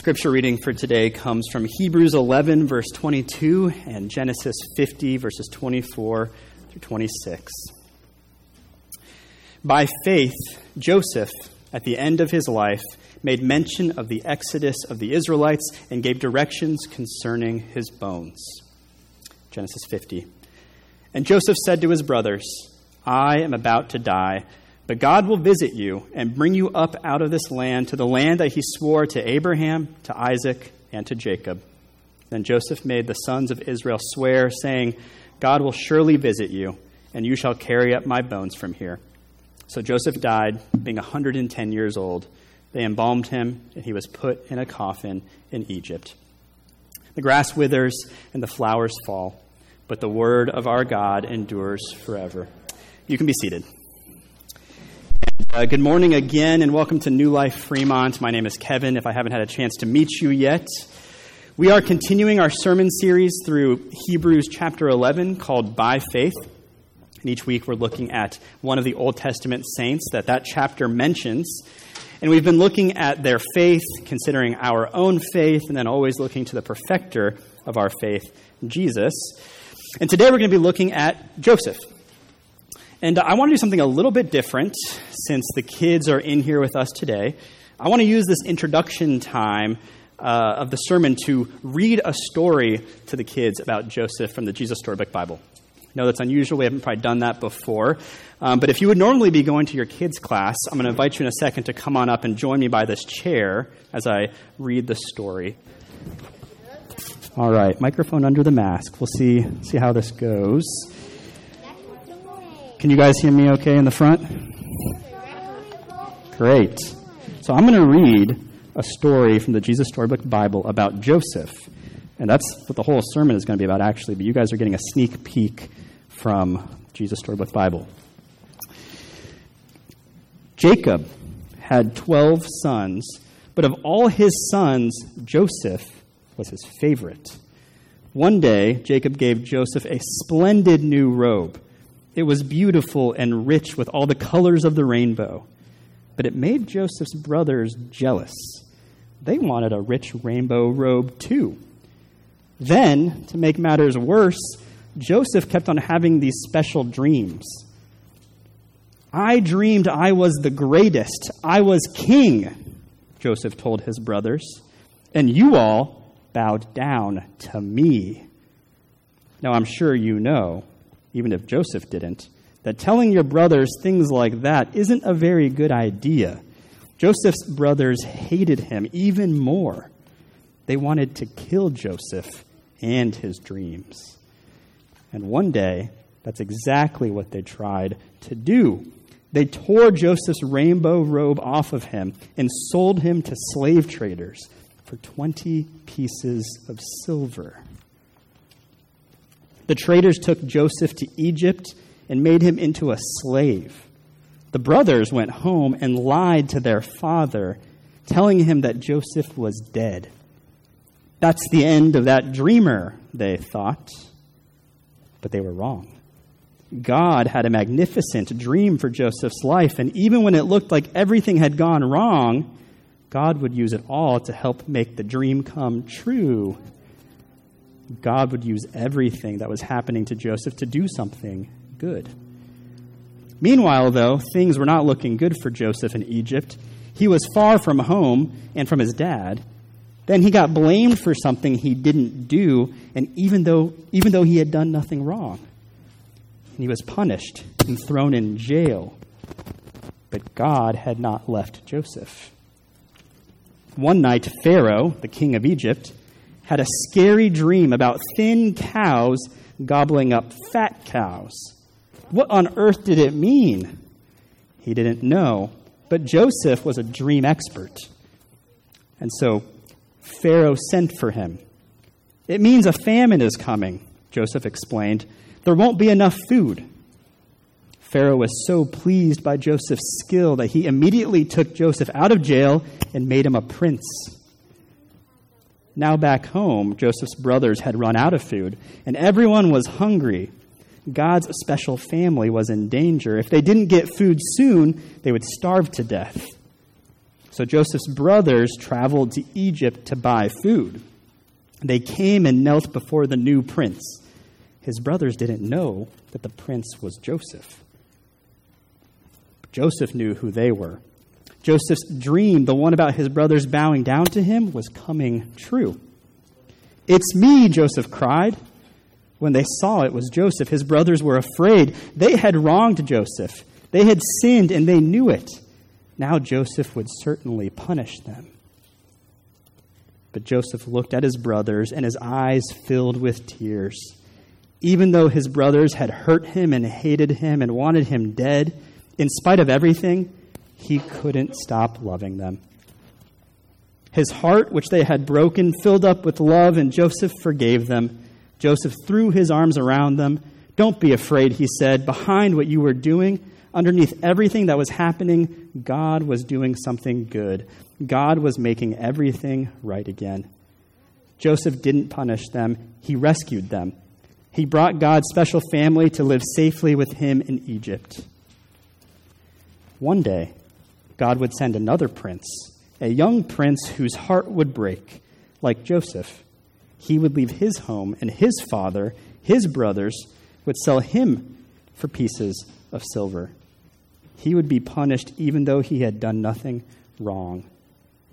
scripture reading for today comes from Hebrews 11, verse 22, and Genesis 50, verses 24 through 26. By faith, Joseph, at the end of his life, made mention of the exodus of the Israelites and gave directions concerning his bones. Genesis 50. And Joseph said to his brothers, I am about to die but God will visit you and bring you up out of this land to the land that he swore to Abraham, to Isaac, and to Jacob. Then Joseph made the sons of Israel swear, saying, God will surely visit you, and you shall carry up my bones from here. So Joseph died, being a 110 years old. They embalmed him, and he was put in a coffin in Egypt. The grass withers and the flowers fall, but the word of our God endures forever. You can be seated. Uh, good morning again, and welcome to New Life Fremont. My name is Kevin, if I haven't had a chance to meet you yet. We are continuing our sermon series through Hebrews chapter 11 called By Faith. And each week we're looking at one of the Old Testament saints that that chapter mentions. And we've been looking at their faith, considering our own faith, and then always looking to the perfecter of our faith, Jesus. And today we're going to be looking at Joseph. And I want to do something a little bit different since the kids are in here with us today. I want to use this introduction time uh, of the sermon to read a story to the kids about Joseph from the Jesus Storybook Bible. Know that's unusual. We haven't probably done that before. Um, but if you would normally be going to your kids' class, I'm going to invite you in a second to come on up and join me by this chair as I read the story. All right, microphone under the mask. We'll see, see how this goes. Can you guys hear me okay in the front? Great. So I'm going to read a story from the Jesus Storybook Bible about Joseph. And that's what the whole sermon is going to be about, actually. But you guys are getting a sneak peek from Jesus Storybook Bible. Jacob had 12 sons, but of all his sons, Joseph was his favorite. One day, Jacob gave Joseph a splendid new robe it was beautiful and rich with all the colors of the rainbow. But it made Joseph's brothers jealous. They wanted a rich rainbow robe too. Then, to make matters worse, Joseph kept on having these special dreams. I dreamed I was the greatest. I was king, Joseph told his brothers, and you all bowed down to me. Now, I'm sure you know even if Joseph didn't, that telling your brothers things like that isn't a very good idea. Joseph's brothers hated him even more. They wanted to kill Joseph and his dreams. And one day, that's exactly what they tried to do. They tore Joseph's rainbow robe off of him and sold him to slave traders for 20 pieces of silver. The traders took Joseph to Egypt and made him into a slave. The brothers went home and lied to their father, telling him that Joseph was dead. That's the end of that dreamer, they thought. But they were wrong. God had a magnificent dream for Joseph's life, and even when it looked like everything had gone wrong, God would use it all to help make the dream come true. God would use everything that was happening to Joseph to do something good. Meanwhile, though, things were not looking good for Joseph in Egypt. He was far from home and from his dad. Then he got blamed for something he didn't do, and even though, even though he had done nothing wrong. And he was punished and thrown in jail. But God had not left Joseph. One night, Pharaoh, the king of Egypt, had a scary dream about thin cows gobbling up fat cows. What on earth did it mean? He didn't know, but Joseph was a dream expert. And so Pharaoh sent for him. It means a famine is coming, Joseph explained. There won't be enough food. Pharaoh was so pleased by Joseph's skill that he immediately took Joseph out of jail and made him a prince. Now, back home, Joseph's brothers had run out of food, and everyone was hungry. God's special family was in danger. If they didn't get food soon, they would starve to death. So Joseph's brothers traveled to Egypt to buy food. They came and knelt before the new prince. His brothers didn't know that the prince was Joseph. Joseph knew who they were. Joseph's dream, the one about his brothers bowing down to him, was coming true. It's me, Joseph cried. When they saw it was Joseph, his brothers were afraid. They had wronged Joseph. They had sinned, and they knew it. Now Joseph would certainly punish them. But Joseph looked at his brothers, and his eyes filled with tears. Even though his brothers had hurt him and hated him and wanted him dead, in spite of everything, he couldn't stop loving them. His heart, which they had broken, filled up with love, and Joseph forgave them. Joseph threw his arms around them. Don't be afraid, he said. Behind what you were doing, underneath everything that was happening, God was doing something good. God was making everything right again. Joseph didn't punish them, he rescued them. He brought God's special family to live safely with him in Egypt. One day, God would send another prince, a young prince whose heart would break, like Joseph. He would leave his home, and his father, his brothers, would sell him for pieces of silver. He would be punished even though he had done nothing wrong.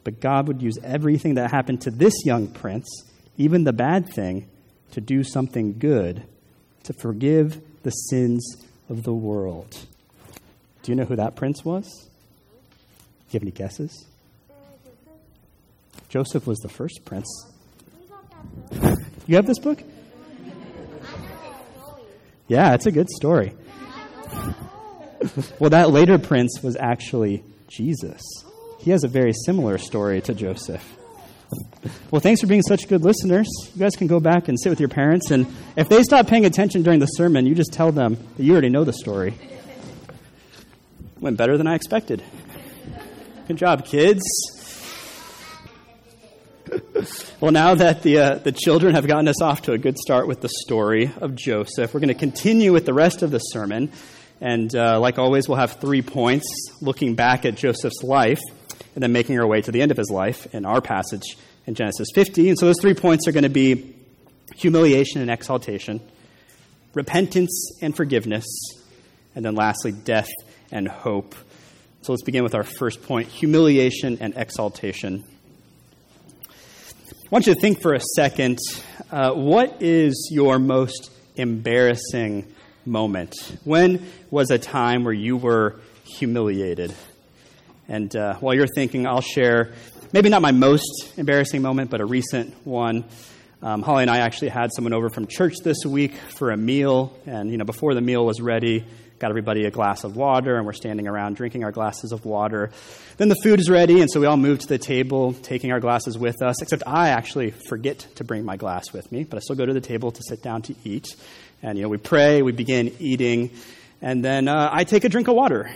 But God would use everything that happened to this young prince, even the bad thing, to do something good, to forgive the sins of the world. Do you know who that prince was? Do you have any guesses? Joseph was the first prince. You have this book? Yeah, it's a good story. well, that later prince was actually Jesus. He has a very similar story to Joseph. Well, thanks for being such good listeners. You guys can go back and sit with your parents, and if they stop paying attention during the sermon, you just tell them that you already know the story. Went better than I expected. Good job, kids. well, now that the, uh, the children have gotten us off to a good start with the story of Joseph, we're going to continue with the rest of the sermon. And uh, like always, we'll have three points looking back at Joseph's life and then making our way to the end of his life in our passage in Genesis 50. And so those three points are going to be humiliation and exaltation, repentance and forgiveness, and then lastly, death and hope. So let's begin with our first point humiliation and exaltation. I want you to think for a second uh, what is your most embarrassing moment? When was a time where you were humiliated? And uh, while you're thinking, I'll share maybe not my most embarrassing moment, but a recent one. Um, Holly and I actually had someone over from church this week for a meal, and you know, before the meal was ready, got everybody a glass of water, and we're standing around drinking our glasses of water. Then the food is ready, and so we all move to the table, taking our glasses with us, except I actually forget to bring my glass with me, but I still go to the table to sit down to eat. And, you know, we pray, we begin eating, and then uh, I take a drink of water.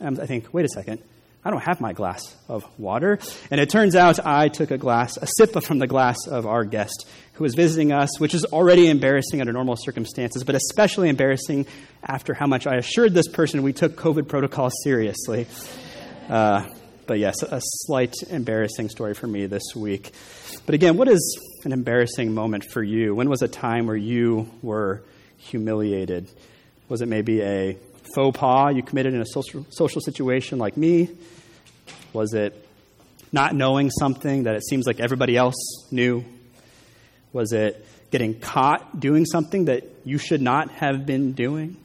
And I think, wait a second. I don't have my glass of water. And it turns out I took a glass, a sip from the glass of our guest who was visiting us, which is already embarrassing under normal circumstances, but especially embarrassing after how much I assured this person we took COVID protocol seriously. Uh, but yes, a slight embarrassing story for me this week. But again, what is an embarrassing moment for you? When was a time where you were humiliated? Was it maybe a faux pas you committed in a social, social situation like me? Was it not knowing something that it seems like everybody else knew? Was it getting caught doing something that you should not have been doing?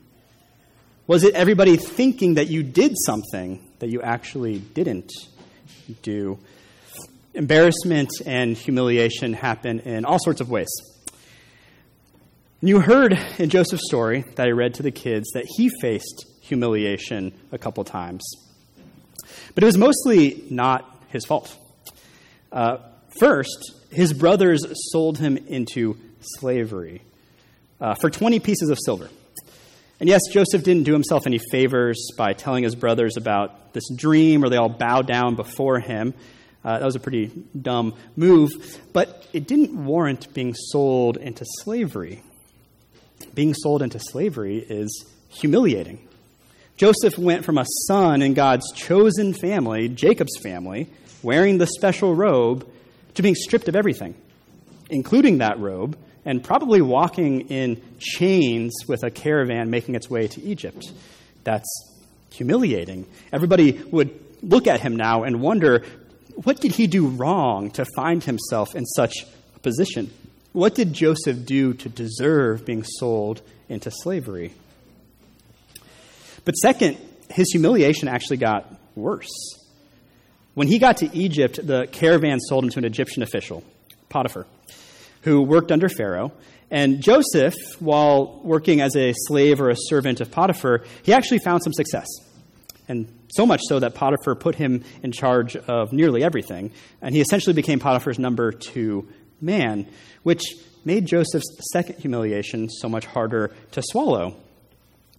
Was it everybody thinking that you did something that you actually didn't do? Embarrassment and humiliation happen in all sorts of ways. You heard in Joseph's story that I read to the kids that he faced humiliation a couple times. But it was mostly not his fault. Uh, first, his brothers sold him into slavery uh, for 20 pieces of silver. And yes, Joseph didn't do himself any favors by telling his brothers about this dream or they all bow down before him. Uh, that was a pretty dumb move, but it didn't warrant being sold into slavery. Being sold into slavery is humiliating. Joseph went from a son in God's chosen family, Jacob's family, wearing the special robe, to being stripped of everything, including that robe, and probably walking in chains with a caravan making its way to Egypt. That's humiliating. Everybody would look at him now and wonder what did he do wrong to find himself in such a position? What did Joseph do to deserve being sold into slavery? But second, his humiliation actually got worse. When he got to Egypt, the caravan sold him to an Egyptian official, Potiphar, who worked under Pharaoh. And Joseph, while working as a slave or a servant of Potiphar, he actually found some success. And so much so that Potiphar put him in charge of nearly everything. And he essentially became Potiphar's number two man, which made Joseph's second humiliation so much harder to swallow.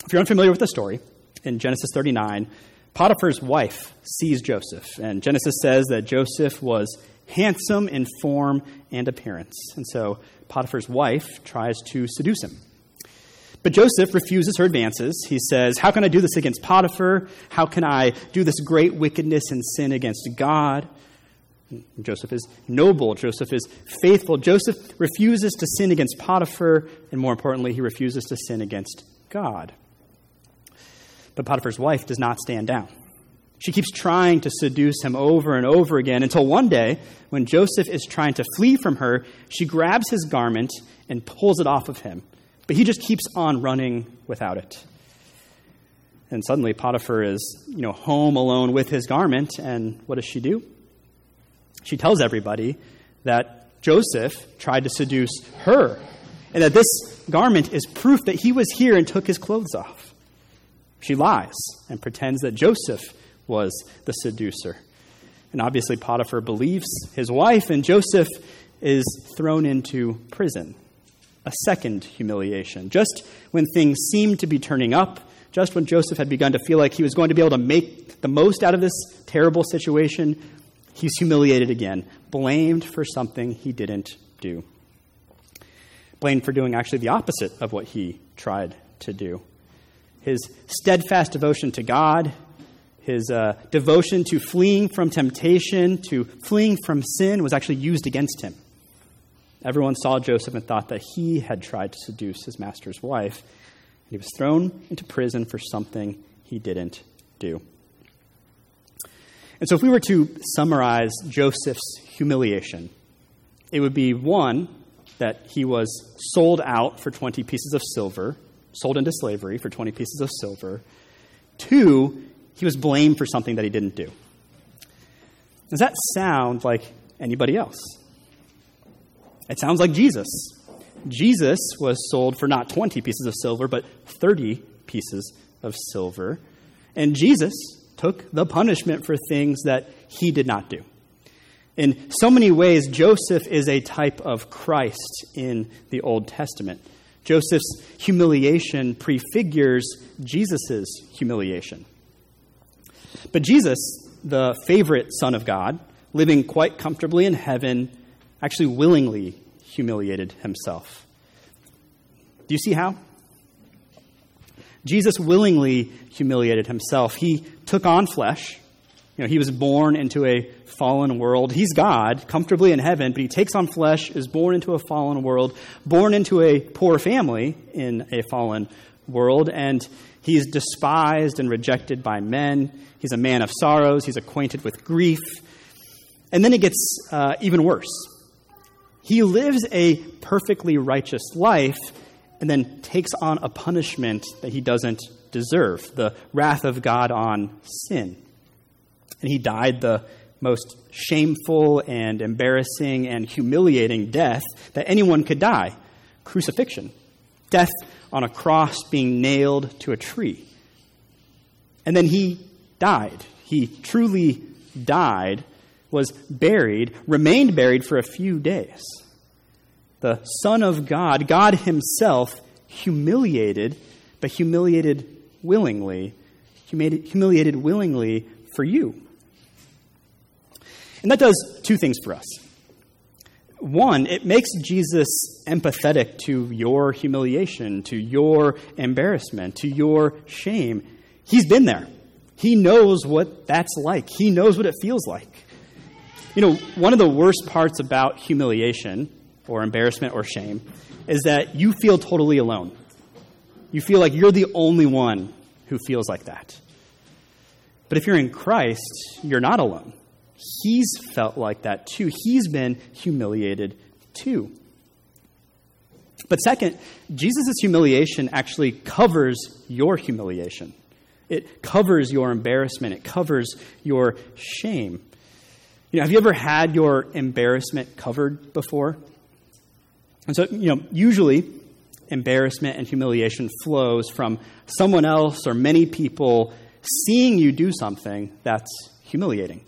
If you're unfamiliar with the story, in Genesis 39, Potiphar's wife sees Joseph. And Genesis says that Joseph was handsome in form and appearance. And so Potiphar's wife tries to seduce him. But Joseph refuses her advances. He says, How can I do this against Potiphar? How can I do this great wickedness and sin against God? Joseph is noble. Joseph is faithful. Joseph refuses to sin against Potiphar, and more importantly, he refuses to sin against God. But Potiphar's wife does not stand down. She keeps trying to seduce him over and over again until one day, when Joseph is trying to flee from her, she grabs his garment and pulls it off of him. But he just keeps on running without it. And suddenly Potiphar is, you know, home alone with his garment, and what does she do? She tells everybody that Joseph tried to seduce her, and that this garment is proof that he was here and took his clothes off. She lies and pretends that Joseph was the seducer. And obviously, Potiphar believes his wife, and Joseph is thrown into prison. A second humiliation. Just when things seemed to be turning up, just when Joseph had begun to feel like he was going to be able to make the most out of this terrible situation, he's humiliated again, blamed for something he didn't do. Blamed for doing actually the opposite of what he tried to do. His steadfast devotion to God, his uh, devotion to fleeing from temptation, to fleeing from sin, was actually used against him. Everyone saw Joseph and thought that he had tried to seduce his master's wife, and he was thrown into prison for something he didn't do. And so, if we were to summarize Joseph's humiliation, it would be one, that he was sold out for 20 pieces of silver, sold into slavery for 20 pieces of silver. Two, he was blamed for something that he didn't do. Does that sound like anybody else? It sounds like Jesus. Jesus was sold for not 20 pieces of silver, but 30 pieces of silver. And Jesus took the punishment for things that he did not do. In so many ways, Joseph is a type of Christ in the Old Testament. Joseph's humiliation prefigures Jesus' humiliation. But Jesus, the favorite Son of God, living quite comfortably in heaven, actually willingly humiliated himself. Do you see how? Jesus willingly humiliated himself. He took on flesh. You know, he was born into a fallen world. He's God, comfortably in heaven, but he takes on flesh, is born into a fallen world, born into a poor family in a fallen world, and he's despised and rejected by men. He's a man of sorrows. He's acquainted with grief. And then it gets uh, even worse. He lives a perfectly righteous life, and then takes on a punishment that he doesn't deserve the wrath of God on sin. And he died the most shameful and embarrassing and humiliating death that anyone could die crucifixion. Death on a cross being nailed to a tree. And then he died. He truly died, was buried, remained buried for a few days the Son of God, God Himself, humiliated, but humiliated willingly, humiliated willingly for you. And that does two things for us. One, it makes Jesus empathetic to your humiliation, to your embarrassment, to your shame. He's been there. He knows what that's like. He knows what it feels like. You know, one of the worst parts about humiliation or embarrassment or shame is that you feel totally alone. You feel like you're the only one who feels like that. But if you're in Christ, you're not alone. He's felt like that too. He's been humiliated too. But second, Jesus' humiliation actually covers your humiliation. It covers your embarrassment. It covers your shame. You know, have you ever had your embarrassment covered before? And so, you know, usually embarrassment and humiliation flows from someone else or many people seeing you do something that's humiliating.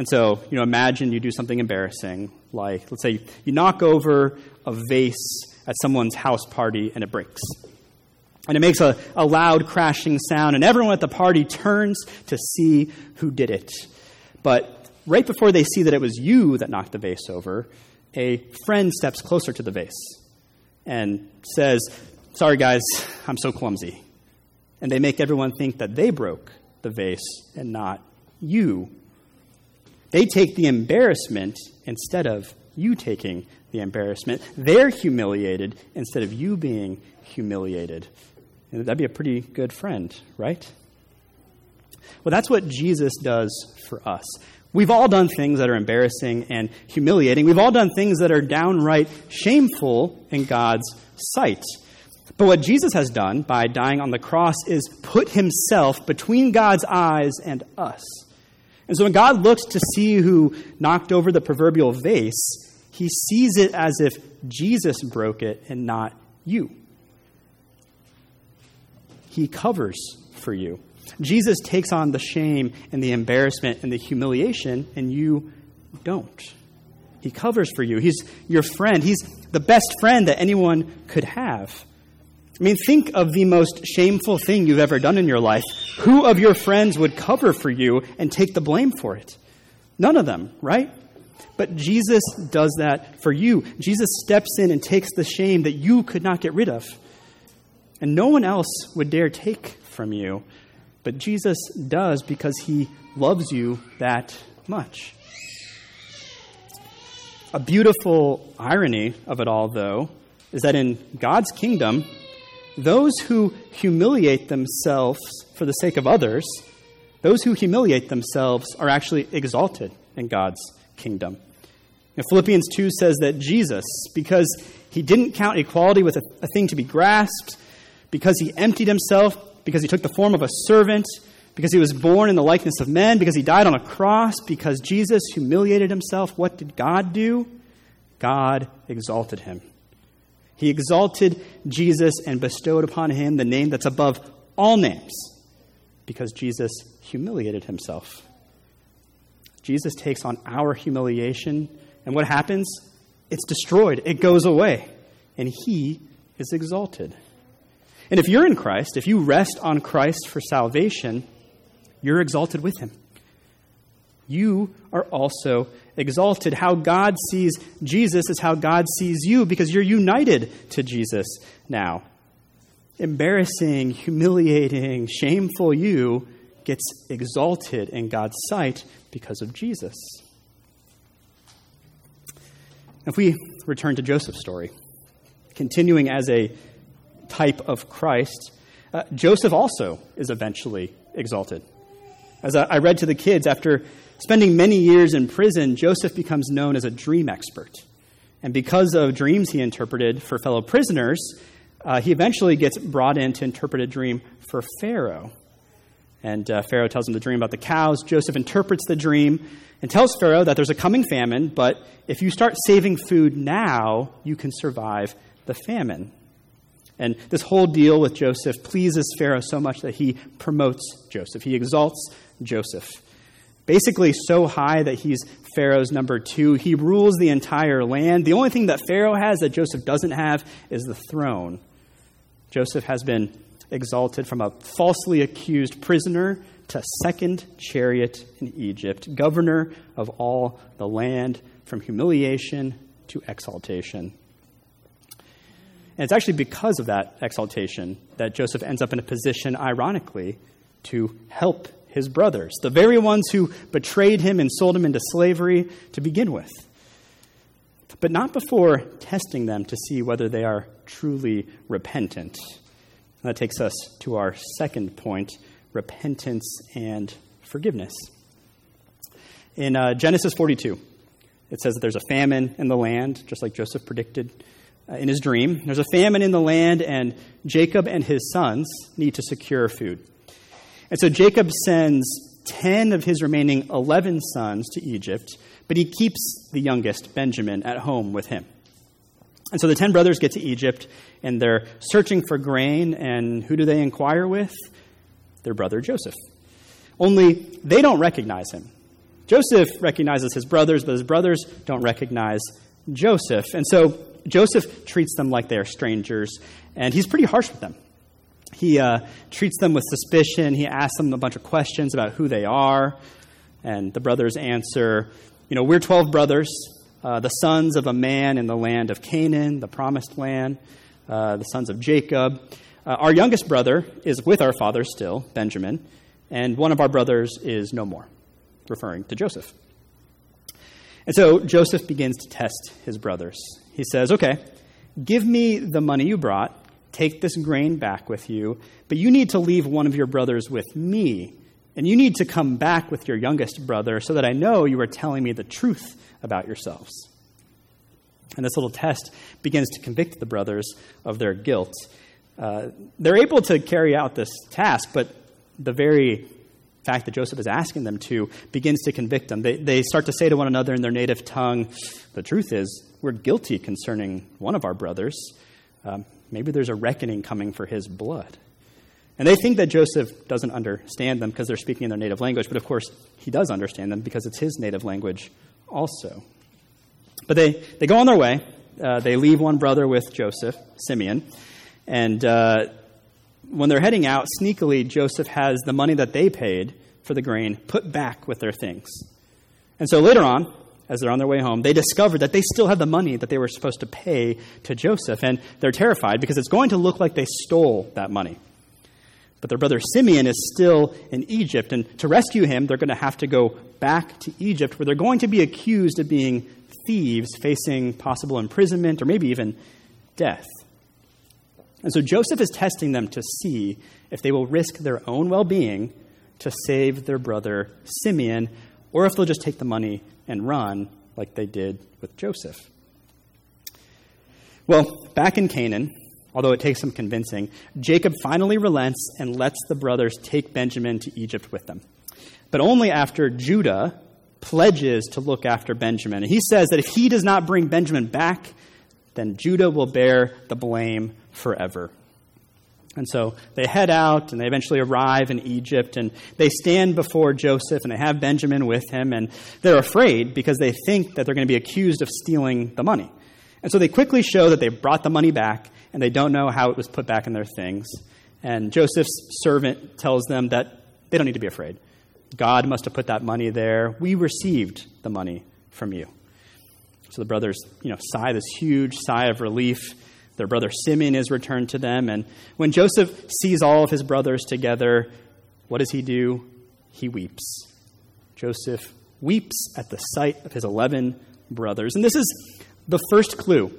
And so, you know, imagine you do something embarrassing, like, let's say you knock over a vase at someone's house party and it breaks. And it makes a, a loud crashing sound, and everyone at the party turns to see who did it. But right before they see that it was you that knocked the vase over, a friend steps closer to the vase and says, Sorry, guys, I'm so clumsy. And they make everyone think that they broke the vase and not you. They take the embarrassment instead of you taking the embarrassment. They're humiliated instead of you being humiliated. And that'd be a pretty good friend, right? Well, that's what Jesus does for us. We've all done things that are embarrassing and humiliating. We've all done things that are downright shameful in God's sight. But what Jesus has done by dying on the cross is put himself between God's eyes and us. And so when God looks to see who knocked over the proverbial vase, he sees it as if Jesus broke it and not you. He covers for you. Jesus takes on the shame and the embarrassment and the humiliation, and you don't. He covers for you. He's your friend. He's the best friend that anyone could have. I mean, think of the most shameful thing you've ever done in your life. Who of your friends would cover for you and take the blame for it? None of them, right? But Jesus does that for you. Jesus steps in and takes the shame that you could not get rid of. And no one else would dare take from you. But Jesus does because he loves you that much. A beautiful irony of it all, though, is that in God's kingdom, those who humiliate themselves for the sake of others, those who humiliate themselves are actually exalted in God's kingdom. Now, Philippians 2 says that Jesus, because he didn't count equality with a, a thing to be grasped, because he emptied himself, because he took the form of a servant, because he was born in the likeness of men, because he died on a cross, because Jesus humiliated himself, what did God do? God exalted him. He exalted Jesus and bestowed upon him the name that's above all names, because Jesus humiliated himself. Jesus takes on our humiliation, and what happens? It's destroyed, it goes away, and he is exalted. And if you're in Christ, if you rest on Christ for salvation, you're exalted with him. You are also exalted. How God sees Jesus is how God sees you because you're united to Jesus now. Embarrassing, humiliating, shameful you gets exalted in God's sight because of Jesus. If we return to Joseph's story, continuing as a type of Christ, uh, Joseph also is eventually exalted. As I, I read to the kids, after spending many years in prison, Joseph becomes known as a dream expert. And because of dreams he interpreted for fellow prisoners, uh, he eventually gets brought in to interpret a dream for Pharaoh. And uh, Pharaoh tells him the dream about the cows. Joseph interprets the dream and tells Pharaoh that there's a coming famine, but if you start saving food now, you can survive the famine. And this whole deal with Joseph pleases Pharaoh so much that he promotes Joseph. He exalts Joseph. Basically, so high that he's Pharaoh's number two. He rules the entire land. The only thing that Pharaoh has that Joseph doesn't have is the throne. Joseph has been exalted from a falsely accused prisoner to second chariot in Egypt, governor of all the land, from humiliation to exaltation. And it's actually because of that exaltation that Joseph ends up in a position, ironically, to help his brothers, the very ones who betrayed him and sold him into slavery to begin with. But not before testing them to see whether they are truly repentant. That takes us to our second point repentance and forgiveness. In uh, Genesis 42, it says that there's a famine in the land, just like Joseph predicted uh, in his dream. There's a famine in the land, and Jacob and his sons need to secure food. And so Jacob sends 10 of his remaining 11 sons to Egypt, but he keeps the youngest, Benjamin, at home with him. And so the 10 brothers get to Egypt, and they're searching for grain, and who do they inquire with? Their brother Joseph. Only they don't recognize him. Joseph recognizes his brothers, but his brothers don't recognize Joseph. And so Joseph treats them like they are strangers, and he's pretty harsh with them. He uh, treats them with suspicion. He asks them a bunch of questions about who they are. And the brothers answer, You know, we're 12 brothers, uh, the sons of a man in the land of Canaan, the promised land, uh, the sons of Jacob. Uh, our youngest brother is with our father still, Benjamin, and one of our brothers is no more, referring to Joseph. And so Joseph begins to test his brothers. He says, Okay, give me the money you brought Take this grain back with you, but you need to leave one of your brothers with me. And you need to come back with your youngest brother so that I know you are telling me the truth about yourselves. And this little test begins to convict the brothers of their guilt. Uh, they're able to carry out this task, but the very fact that Joseph is asking them to begins to convict them. They, they start to say to one another in their native tongue, The truth is, we're guilty concerning one of our brothers. Um, Maybe there's a reckoning coming for his blood. And they think that Joseph doesn't understand them because they're speaking in their native language, but of course, he does understand them because it's his native language also. But they, they go on their way. Uh, they leave one brother with Joseph, Simeon. And uh, when they're heading out, sneakily, Joseph has the money that they paid for the grain put back with their things. And so later on, as they're on their way home, they discover that they still have the money that they were supposed to pay to Joseph. And they're terrified because it's going to look like they stole that money. But their brother Simeon is still in Egypt. And to rescue him, they're going to have to go back to Egypt, where they're going to be accused of being thieves, facing possible imprisonment or maybe even death. And so Joseph is testing them to see if they will risk their own well being to save their brother Simeon, or if they'll just take the money and run like they did with Joseph. Well, back in Canaan, although it takes some convincing, Jacob finally relents and lets the brothers take Benjamin to Egypt with them. But only after Judah pledges to look after Benjamin. And he says that if he does not bring Benjamin back, then Judah will bear the blame forever. And so they head out and they eventually arrive in Egypt and they stand before Joseph and they have Benjamin with him and they're afraid because they think that they're going to be accused of stealing the money. And so they quickly show that they brought the money back and they don't know how it was put back in their things. And Joseph's servant tells them that they don't need to be afraid. God must have put that money there. We received the money from you. So the brothers, you know, sigh this huge sigh of relief their brother Simeon is returned to them. And when Joseph sees all of his brothers together, what does he do? He weeps. Joseph weeps at the sight of his 11 brothers. And this is the first clue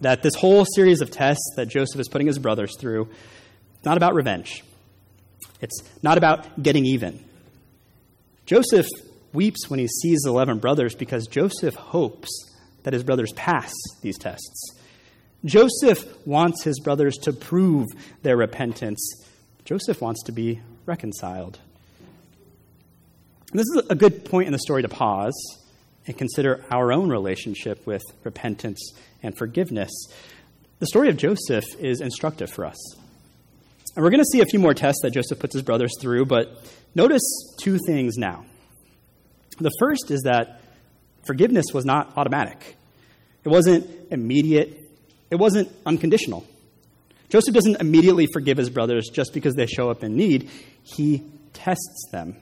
that this whole series of tests that Joseph is putting his brothers through, not about revenge. It's not about getting even. Joseph weeps when he sees the 11 brothers because Joseph hopes that his brothers pass these tests. Joseph wants his brothers to prove their repentance. Joseph wants to be reconciled. This is a good point in the story to pause and consider our own relationship with repentance and forgiveness. The story of Joseph is instructive for us. And we're going to see a few more tests that Joseph puts his brothers through, but notice two things now. The first is that forgiveness was not automatic, it wasn't immediate it wasn't unconditional. Joseph doesn't immediately forgive his brothers just because they show up in need, he tests them.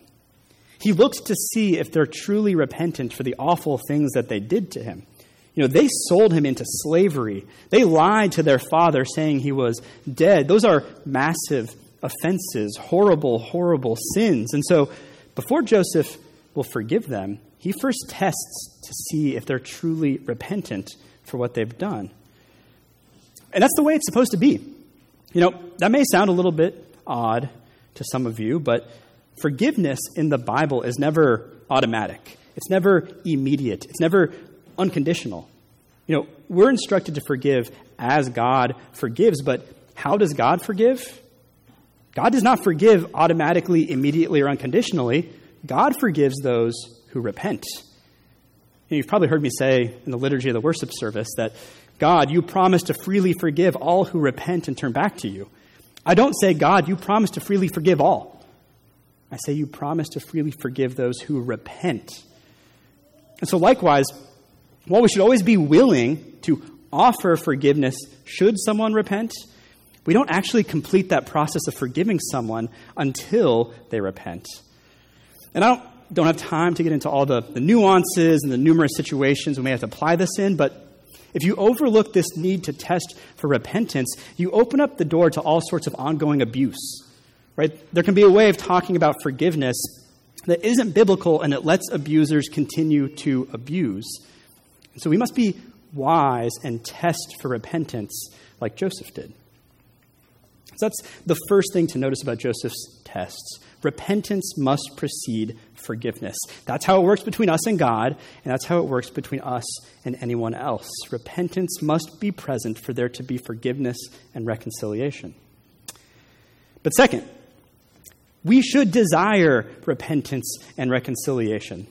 He looks to see if they're truly repentant for the awful things that they did to him. You know, they sold him into slavery. They lied to their father saying he was dead. Those are massive offenses, horrible, horrible sins. And so, before Joseph will forgive them, he first tests to see if they're truly repentant for what they've done. And that's the way it's supposed to be. You know, that may sound a little bit odd to some of you, but forgiveness in the Bible is never automatic. It's never immediate. It's never unconditional. You know, we're instructed to forgive as God forgives, but how does God forgive? God does not forgive automatically, immediately, or unconditionally. God forgives those who repent. You have probably heard me say in the liturgy of the worship service that God, you promise to freely forgive all who repent and turn back to you. I don't say, God, you promise to freely forgive all. I say, you promise to freely forgive those who repent. And so, likewise, while we should always be willing to offer forgiveness should someone repent, we don't actually complete that process of forgiving someone until they repent. And I don't, don't have time to get into all the, the nuances and the numerous situations we may have to apply this in, but if you overlook this need to test for repentance, you open up the door to all sorts of ongoing abuse. Right? There can be a way of talking about forgiveness that isn't biblical and it lets abusers continue to abuse. So we must be wise and test for repentance like Joseph did. So that's the first thing to notice about Joseph's tests. Repentance must precede forgiveness. That's how it works between us and God, and that's how it works between us and anyone else. Repentance must be present for there to be forgiveness and reconciliation. But second, we should desire repentance and reconciliation.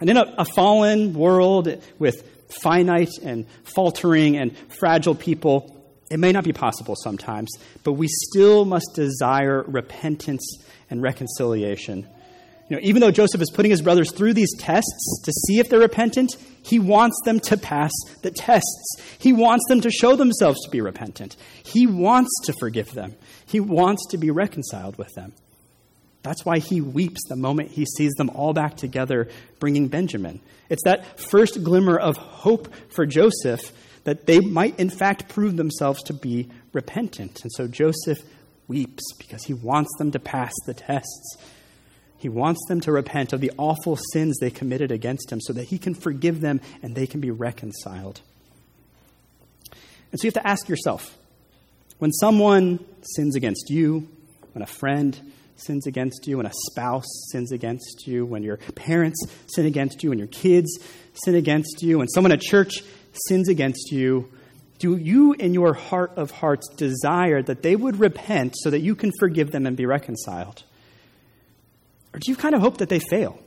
And in a, a fallen world with finite and faltering and fragile people, it may not be possible sometimes, but we still must desire repentance and reconciliation. You know, even though Joseph is putting his brothers through these tests to see if they're repentant, he wants them to pass the tests. He wants them to show themselves to be repentant. He wants to forgive them. He wants to be reconciled with them. That's why he weeps the moment he sees them all back together bringing Benjamin. It's that first glimmer of hope for Joseph that they might, in fact, prove themselves to be repentant. And so Joseph weeps because he wants them to pass the tests. He wants them to repent of the awful sins they committed against him so that he can forgive them and they can be reconciled. And so you have to ask yourself when someone sins against you, when a friend, sins against you, when a spouse sins against you, when your parents sin against you, when your kids sin against you, when someone at church sins against you, do you in your heart of hearts desire that they would repent so that you can forgive them and be reconciled? Or do you kind of hope that they fail?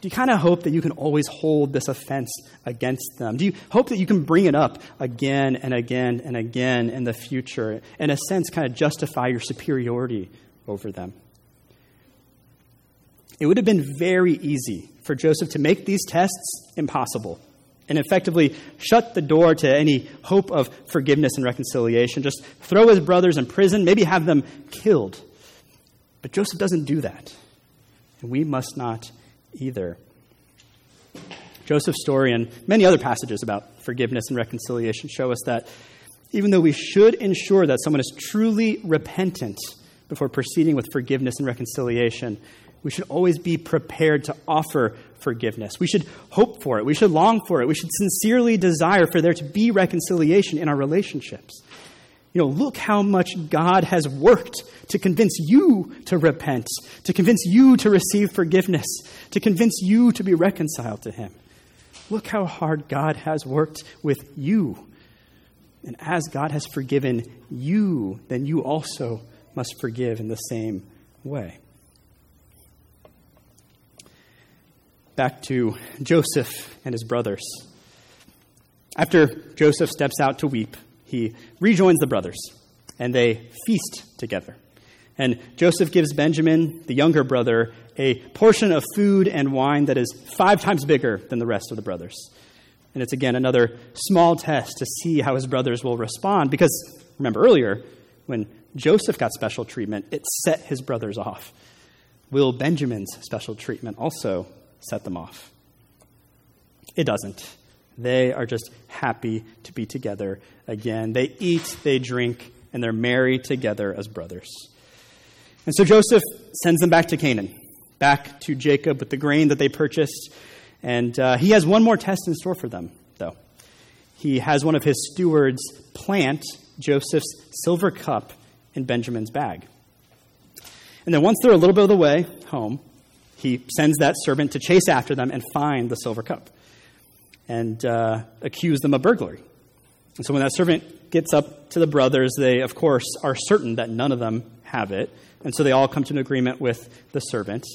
Do you kind of hope that you can always hold this offense against them? Do you hope that you can bring it up again and again and again in the future? In a sense, kind of justify your superiority over them. It would have been very easy for Joseph to make these tests impossible and effectively shut the door to any hope of forgiveness and reconciliation, just throw his brothers in prison, maybe have them killed. But Joseph doesn't do that. And we must not either. Joseph's story and many other passages about forgiveness and reconciliation show us that even though we should ensure that someone is truly repentant before proceeding with forgiveness and reconciliation, we should always be prepared to offer forgiveness. We should hope for it. We should long for it. We should sincerely desire for there to be reconciliation in our relationships. You know, look how much God has worked to convince you to repent, to convince you to receive forgiveness, to convince you to be reconciled to Him. Look how hard God has worked with you. And as God has forgiven you, then you also must forgive in the same way. Back to Joseph and his brothers. After Joseph steps out to weep, he rejoins the brothers, and they feast together. And Joseph gives Benjamin, the younger brother, a portion of food and wine that is five times bigger than the rest of the brothers. And it's again another small test to see how his brothers will respond. Because remember earlier, when Joseph got special treatment, it set his brothers off. Will Benjamin's special treatment also set them off? It doesn't. They are just happy to be together again. They eat, they drink, and they're married together as brothers. And so Joseph sends them back to Canaan, back to Jacob with the grain that they purchased. And uh, he has one more test in store for them, though. He has one of his stewards plant Joseph's silver cup in Benjamin's bag. And then once they're a little bit of the way home, he sends that servant to chase after them and find the silver cup and uh, accuse them of burglary. And so when that servant gets up to the brothers, they, of course, are certain that none of them have it. And so they all come to an agreement with the servant.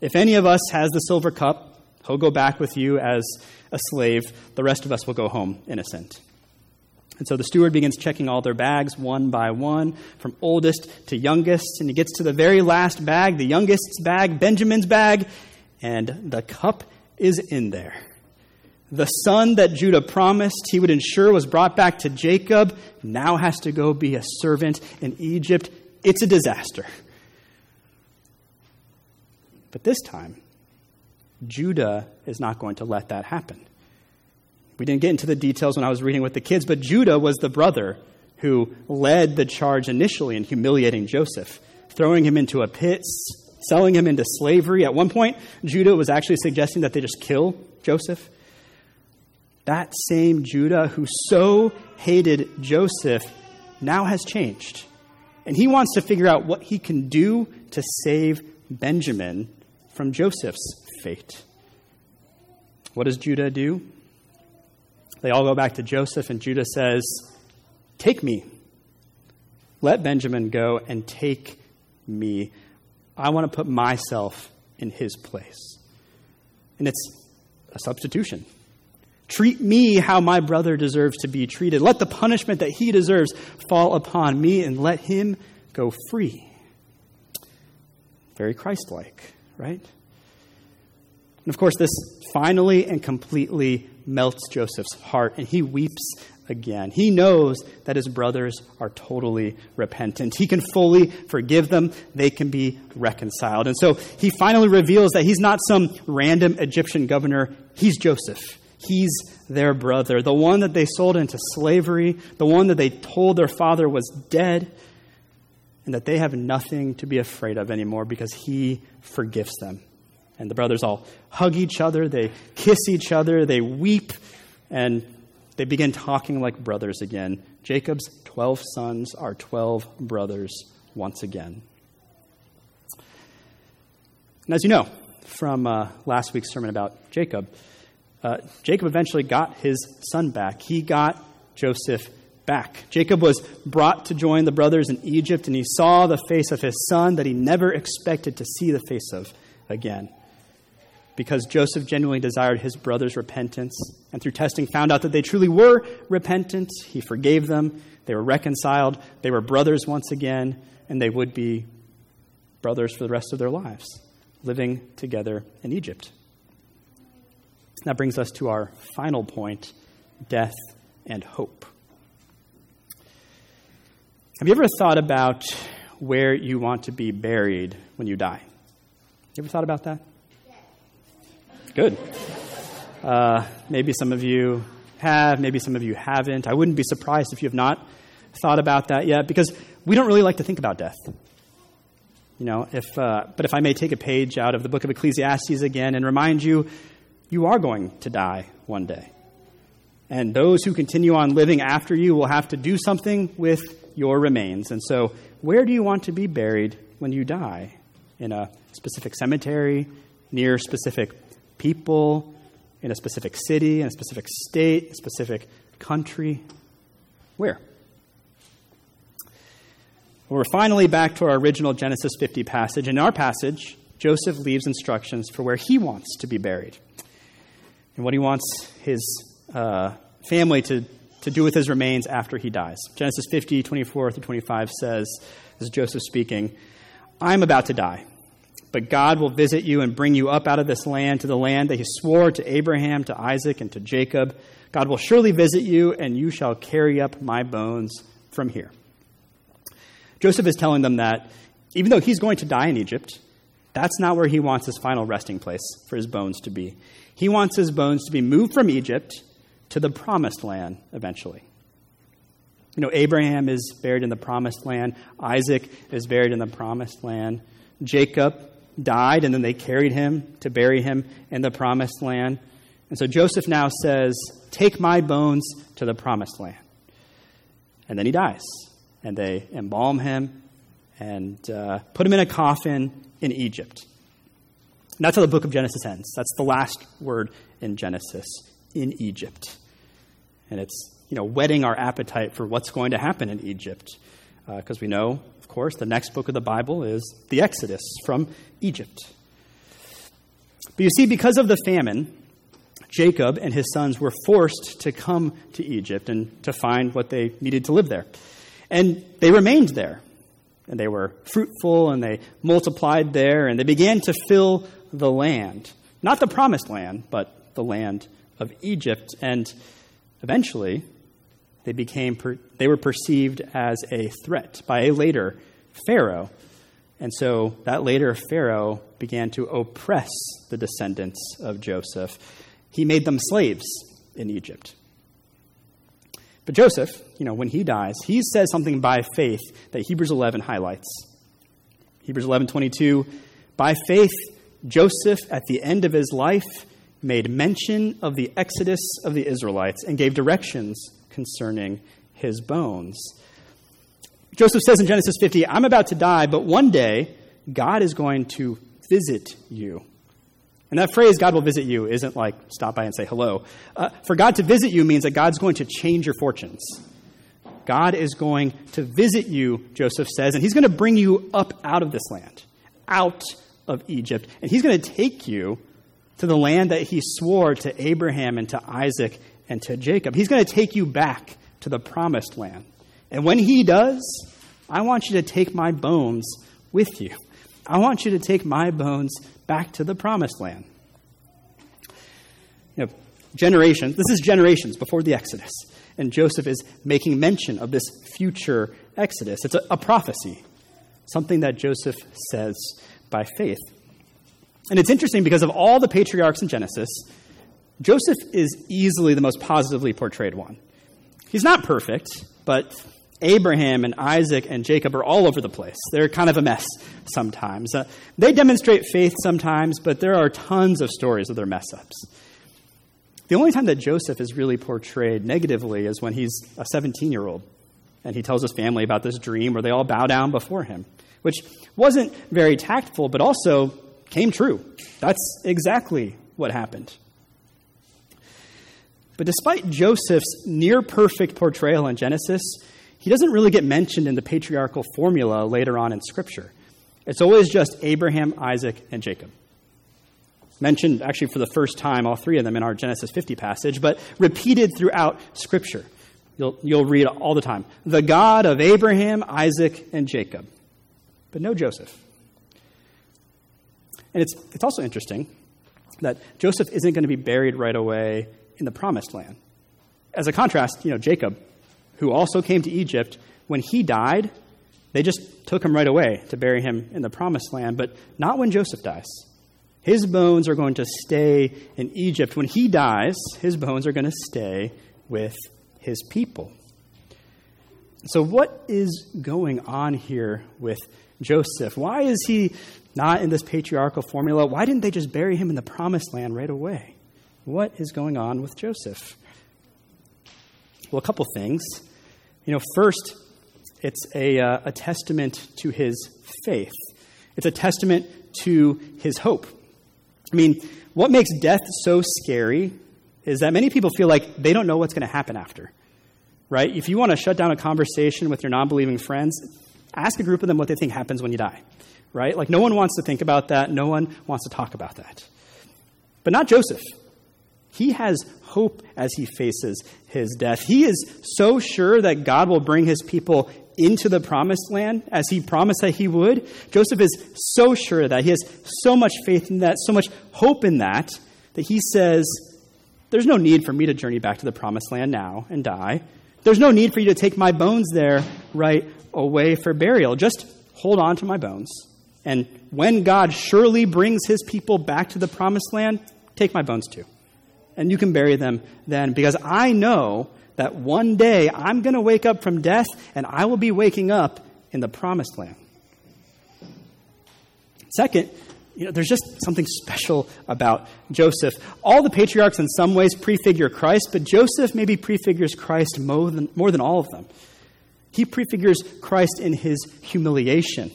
If any of us has the silver cup, he'll go back with you as a slave. The rest of us will go home innocent. And so the steward begins checking all their bags one by one, from oldest to youngest, and he gets to the very last bag, the youngest's bag, Benjamin's bag, and the cup is in there. The son that Judah promised he would ensure was brought back to Jacob now has to go be a servant in Egypt. It's a disaster. But this time, Judah is not going to let that happen. We didn't get into the details when I was reading with the kids, but Judah was the brother who led the charge initially in humiliating Joseph, throwing him into a pit, selling him into slavery. At one point, Judah was actually suggesting that they just kill Joseph. That same Judah who so hated Joseph now has changed. And he wants to figure out what he can do to save Benjamin from Joseph's fate. What does Judah do? They all go back to Joseph, and Judah says, Take me. Let Benjamin go and take me. I want to put myself in his place. And it's a substitution. Treat me how my brother deserves to be treated. Let the punishment that he deserves fall upon me and let him go free. Very Christ like, right? And of course, this finally and completely melts Joseph's heart, and he weeps again. He knows that his brothers are totally repentant. He can fully forgive them, they can be reconciled. And so he finally reveals that he's not some random Egyptian governor, he's Joseph. He's their brother, the one that they sold into slavery, the one that they told their father was dead, and that they have nothing to be afraid of anymore because he forgives them. And the brothers all hug each other, they kiss each other, they weep, and they begin talking like brothers again. Jacob's 12 sons are 12 brothers once again. And as you know from uh, last week's sermon about Jacob, uh, Jacob eventually got his son back. He got Joseph back. Jacob was brought to join the brothers in Egypt, and he saw the face of his son that he never expected to see the face of again because Joseph genuinely desired his brother's repentance, and through testing found out that they truly were repentant. He forgave them, they were reconciled, they were brothers once again, and they would be brothers for the rest of their lives, living together in Egypt. That brings us to our final point death and hope. Have you ever thought about where you want to be buried when you die? You ever thought about that? Good. Uh, maybe some of you have, maybe some of you haven't. I wouldn't be surprised if you have not thought about that yet because we don't really like to think about death. You know, if, uh, but if I may take a page out of the book of Ecclesiastes again and remind you, you are going to die one day. And those who continue on living after you will have to do something with your remains. And so, where do you want to be buried when you die? In a specific cemetery, near specific people, in a specific city, in a specific state, a specific country? Where? Well, we're finally back to our original Genesis 50 passage. In our passage, Joseph leaves instructions for where he wants to be buried and what he wants his uh, family to, to do with his remains after he dies. Genesis 50, 24 through 25 says, this is Joseph speaking, I'm about to die. But God will visit you and bring you up out of this land to the land that he swore to Abraham, to Isaac, and to Jacob. God will surely visit you, and you shall carry up my bones from here. Joseph is telling them that even though he's going to die in Egypt, that's not where he wants his final resting place for his bones to be. He wants his bones to be moved from Egypt to the promised land eventually. You know, Abraham is buried in the promised land, Isaac is buried in the promised land, Jacob died, and then they carried him to bury him in the promised land. And so Joseph now says, Take my bones to the promised land. And then he dies. And they embalm him and uh, put him in a coffin in Egypt. And that's how the book of Genesis ends. That's the last word in Genesis in Egypt. And it's, you know, whetting our appetite for what's going to happen in Egypt. Because uh, we know, of course, the next book of the Bible is the Exodus from Egypt. But you see, because of the famine, Jacob and his sons were forced to come to Egypt and to find what they needed to live there. And they remained there. And they were fruitful and they multiplied there and they began to fill the land. Not the promised land, but the land of Egypt. And eventually, they, became per- they were perceived as a threat by a later Pharaoh. And so that later Pharaoh began to oppress the descendants of Joseph. He made them slaves in Egypt. But Joseph, you know, when he dies, he says something by faith that Hebrews 11 highlights. Hebrews 11:22, by faith Joseph at the end of his life made mention of the exodus of the Israelites and gave directions concerning his bones. Joseph says in Genesis 50, I'm about to die, but one day God is going to visit you. And that phrase, God will visit you, isn't like stop by and say hello. Uh, for God to visit you means that God's going to change your fortunes. God is going to visit you, Joseph says, and he's going to bring you up out of this land, out of Egypt. And he's going to take you to the land that he swore to Abraham and to Isaac and to Jacob. He's going to take you back to the promised land. And when he does, I want you to take my bones with you. I want you to take my bones back to the promised land. You know, generations, this is generations before the Exodus. And Joseph is making mention of this future Exodus. It's a, a prophecy, something that Joseph says by faith. And it's interesting because of all the patriarchs in Genesis, Joseph is easily the most positively portrayed one. He's not perfect, but Abraham and Isaac and Jacob are all over the place. They're kind of a mess sometimes. Uh, they demonstrate faith sometimes, but there are tons of stories of their mess ups. The only time that Joseph is really portrayed negatively is when he's a 17 year old and he tells his family about this dream where they all bow down before him, which wasn't very tactful, but also came true. That's exactly what happened. But despite Joseph's near perfect portrayal in Genesis, he doesn't really get mentioned in the patriarchal formula later on in Scripture. It's always just Abraham, Isaac, and Jacob. Mentioned actually for the first time, all three of them in our Genesis 50 passage, but repeated throughout Scripture. You'll, you'll read all the time. The God of Abraham, Isaac, and Jacob. But no Joseph. And it's, it's also interesting that Joseph isn't going to be buried right away in the promised land. As a contrast, you know, Jacob who also came to Egypt, when he died, they just took him right away to bury him in the promised land, but not when Joseph dies. His bones are going to stay in Egypt. When he dies, his bones are going to stay with his people. So, what is going on here with Joseph? Why is he not in this patriarchal formula? Why didn't they just bury him in the promised land right away? What is going on with Joseph? Well, a couple things. You know, first, it's a, uh, a testament to his faith, it's a testament to his hope. I mean, what makes death so scary is that many people feel like they don't know what's going to happen after. Right? If you want to shut down a conversation with your non believing friends, ask a group of them what they think happens when you die. Right? Like, no one wants to think about that. No one wants to talk about that. But not Joseph. He has hope as he faces his death. He is so sure that God will bring his people into the promised land as he promised that he would. Joseph is so sure that he has so much faith in that, so much hope in that, that he says, There's no need for me to journey back to the promised land now and die. There's no need for you to take my bones there right away for burial. Just hold on to my bones. And when God surely brings his people back to the promised land, take my bones too. And you can bury them then, because I know that one day I'm going to wake up from death and I will be waking up in the promised land. Second, you know, there's just something special about Joseph. All the patriarchs, in some ways, prefigure Christ, but Joseph maybe prefigures Christ more than, more than all of them. He prefigures Christ in his humiliation.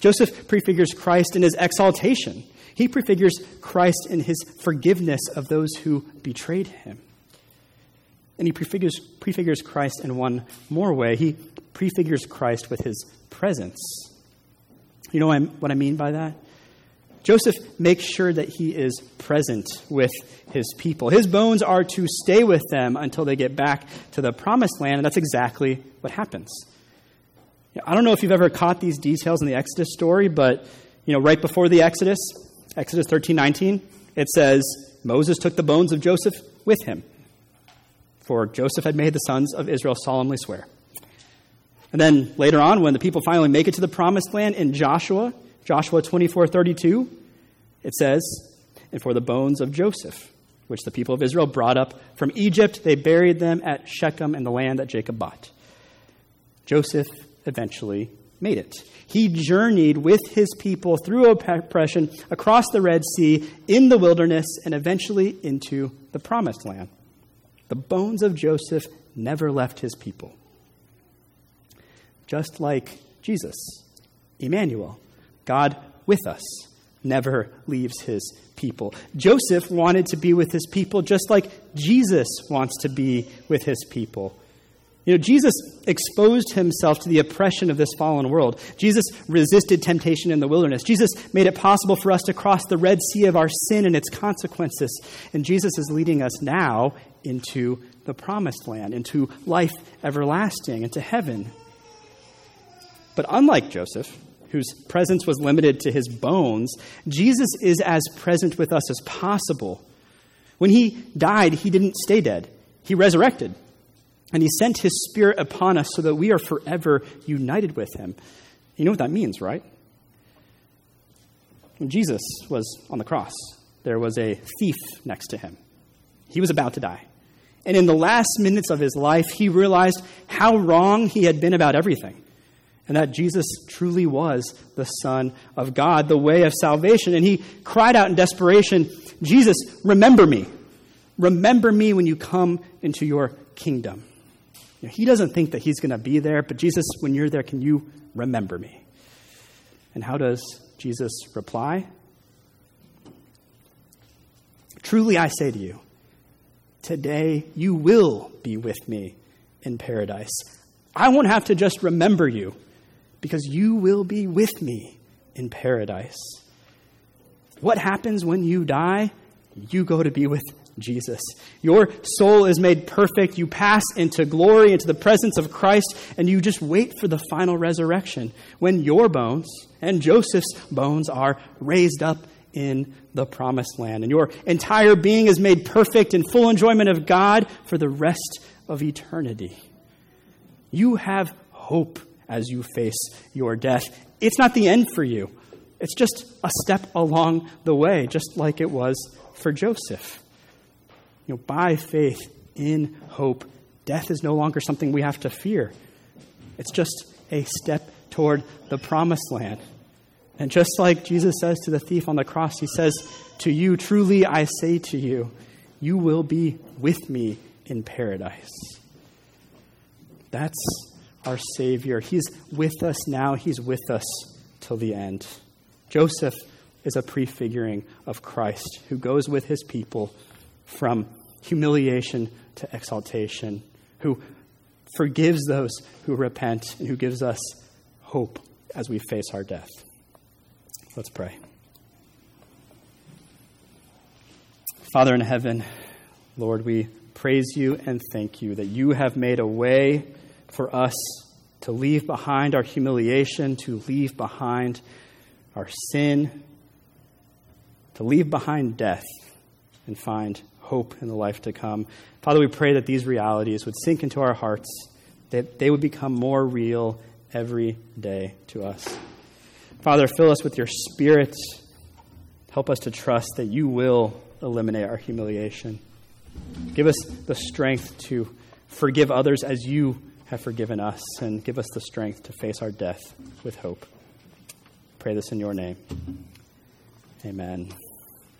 Joseph prefigures Christ in his exaltation. He prefigures Christ in his forgiveness of those who betrayed him. And he prefigures, prefigures Christ in one more way. He prefigures Christ with his presence. You know what I mean by that? Joseph makes sure that he is present with his people. His bones are to stay with them until they get back to the promised land, and that's exactly what happens. I don't know if you've ever caught these details in the Exodus story, but you know, right before the Exodus, Exodus 13, 19, it says, Moses took the bones of Joseph with him, for Joseph had made the sons of Israel solemnly swear. And then later on, when the people finally make it to the promised land in Joshua, Joshua 24 32, it says, And for the bones of Joseph, which the people of Israel brought up from Egypt, they buried them at Shechem in the land that Jacob bought. Joseph eventually made it. He journeyed with his people through oppression across the Red Sea, in the wilderness, and eventually into the promised land. The bones of Joseph never left his people. Just like Jesus, Emmanuel, God with us never leaves his people. Joseph wanted to be with his people just like Jesus wants to be with his people. You know, Jesus exposed himself to the oppression of this fallen world. Jesus resisted temptation in the wilderness. Jesus made it possible for us to cross the Red Sea of our sin and its consequences. And Jesus is leading us now into the promised land, into life everlasting, into heaven. But unlike Joseph, whose presence was limited to his bones, Jesus is as present with us as possible. When he died, he didn't stay dead, he resurrected. And he sent his spirit upon us so that we are forever united with him. You know what that means, right? When Jesus was on the cross, there was a thief next to him. He was about to die. And in the last minutes of his life, he realized how wrong he had been about everything and that Jesus truly was the Son of God, the way of salvation. And he cried out in desperation, Jesus, remember me. Remember me when you come into your kingdom. You know, he doesn't think that he's going to be there, but Jesus, when you're there, can you remember me? And how does Jesus reply? Truly I say to you, today you will be with me in paradise. I won't have to just remember you because you will be with me in paradise. What happens when you die? You go to be with Jesus. Your soul is made perfect. You pass into glory, into the presence of Christ, and you just wait for the final resurrection when your bones and Joseph's bones are raised up in the promised land. And your entire being is made perfect in full enjoyment of God for the rest of eternity. You have hope as you face your death. It's not the end for you, it's just a step along the way, just like it was for Joseph. You know, by faith, in hope, death is no longer something we have to fear. It's just a step toward the promised land. And just like Jesus says to the thief on the cross, he says, To you, truly I say to you, you will be with me in paradise. That's our Savior. He's with us now, He's with us till the end. Joseph is a prefiguring of Christ who goes with his people from humiliation to exaltation, who forgives those who repent, and who gives us hope as we face our death. Let's pray. Father in heaven, Lord, we praise you and thank you that you have made a way for us to leave behind our humiliation, to leave behind our sin, to leave behind death, and find hope in the life to come. Father, we pray that these realities would sink into our hearts, that they would become more real every day to us. Father, fill us with your Spirit. Help us to trust that you will eliminate our humiliation. Give us the strength to forgive others as you have forgiven us, and give us the strength to face our death with hope. Pray this in your name. Amen.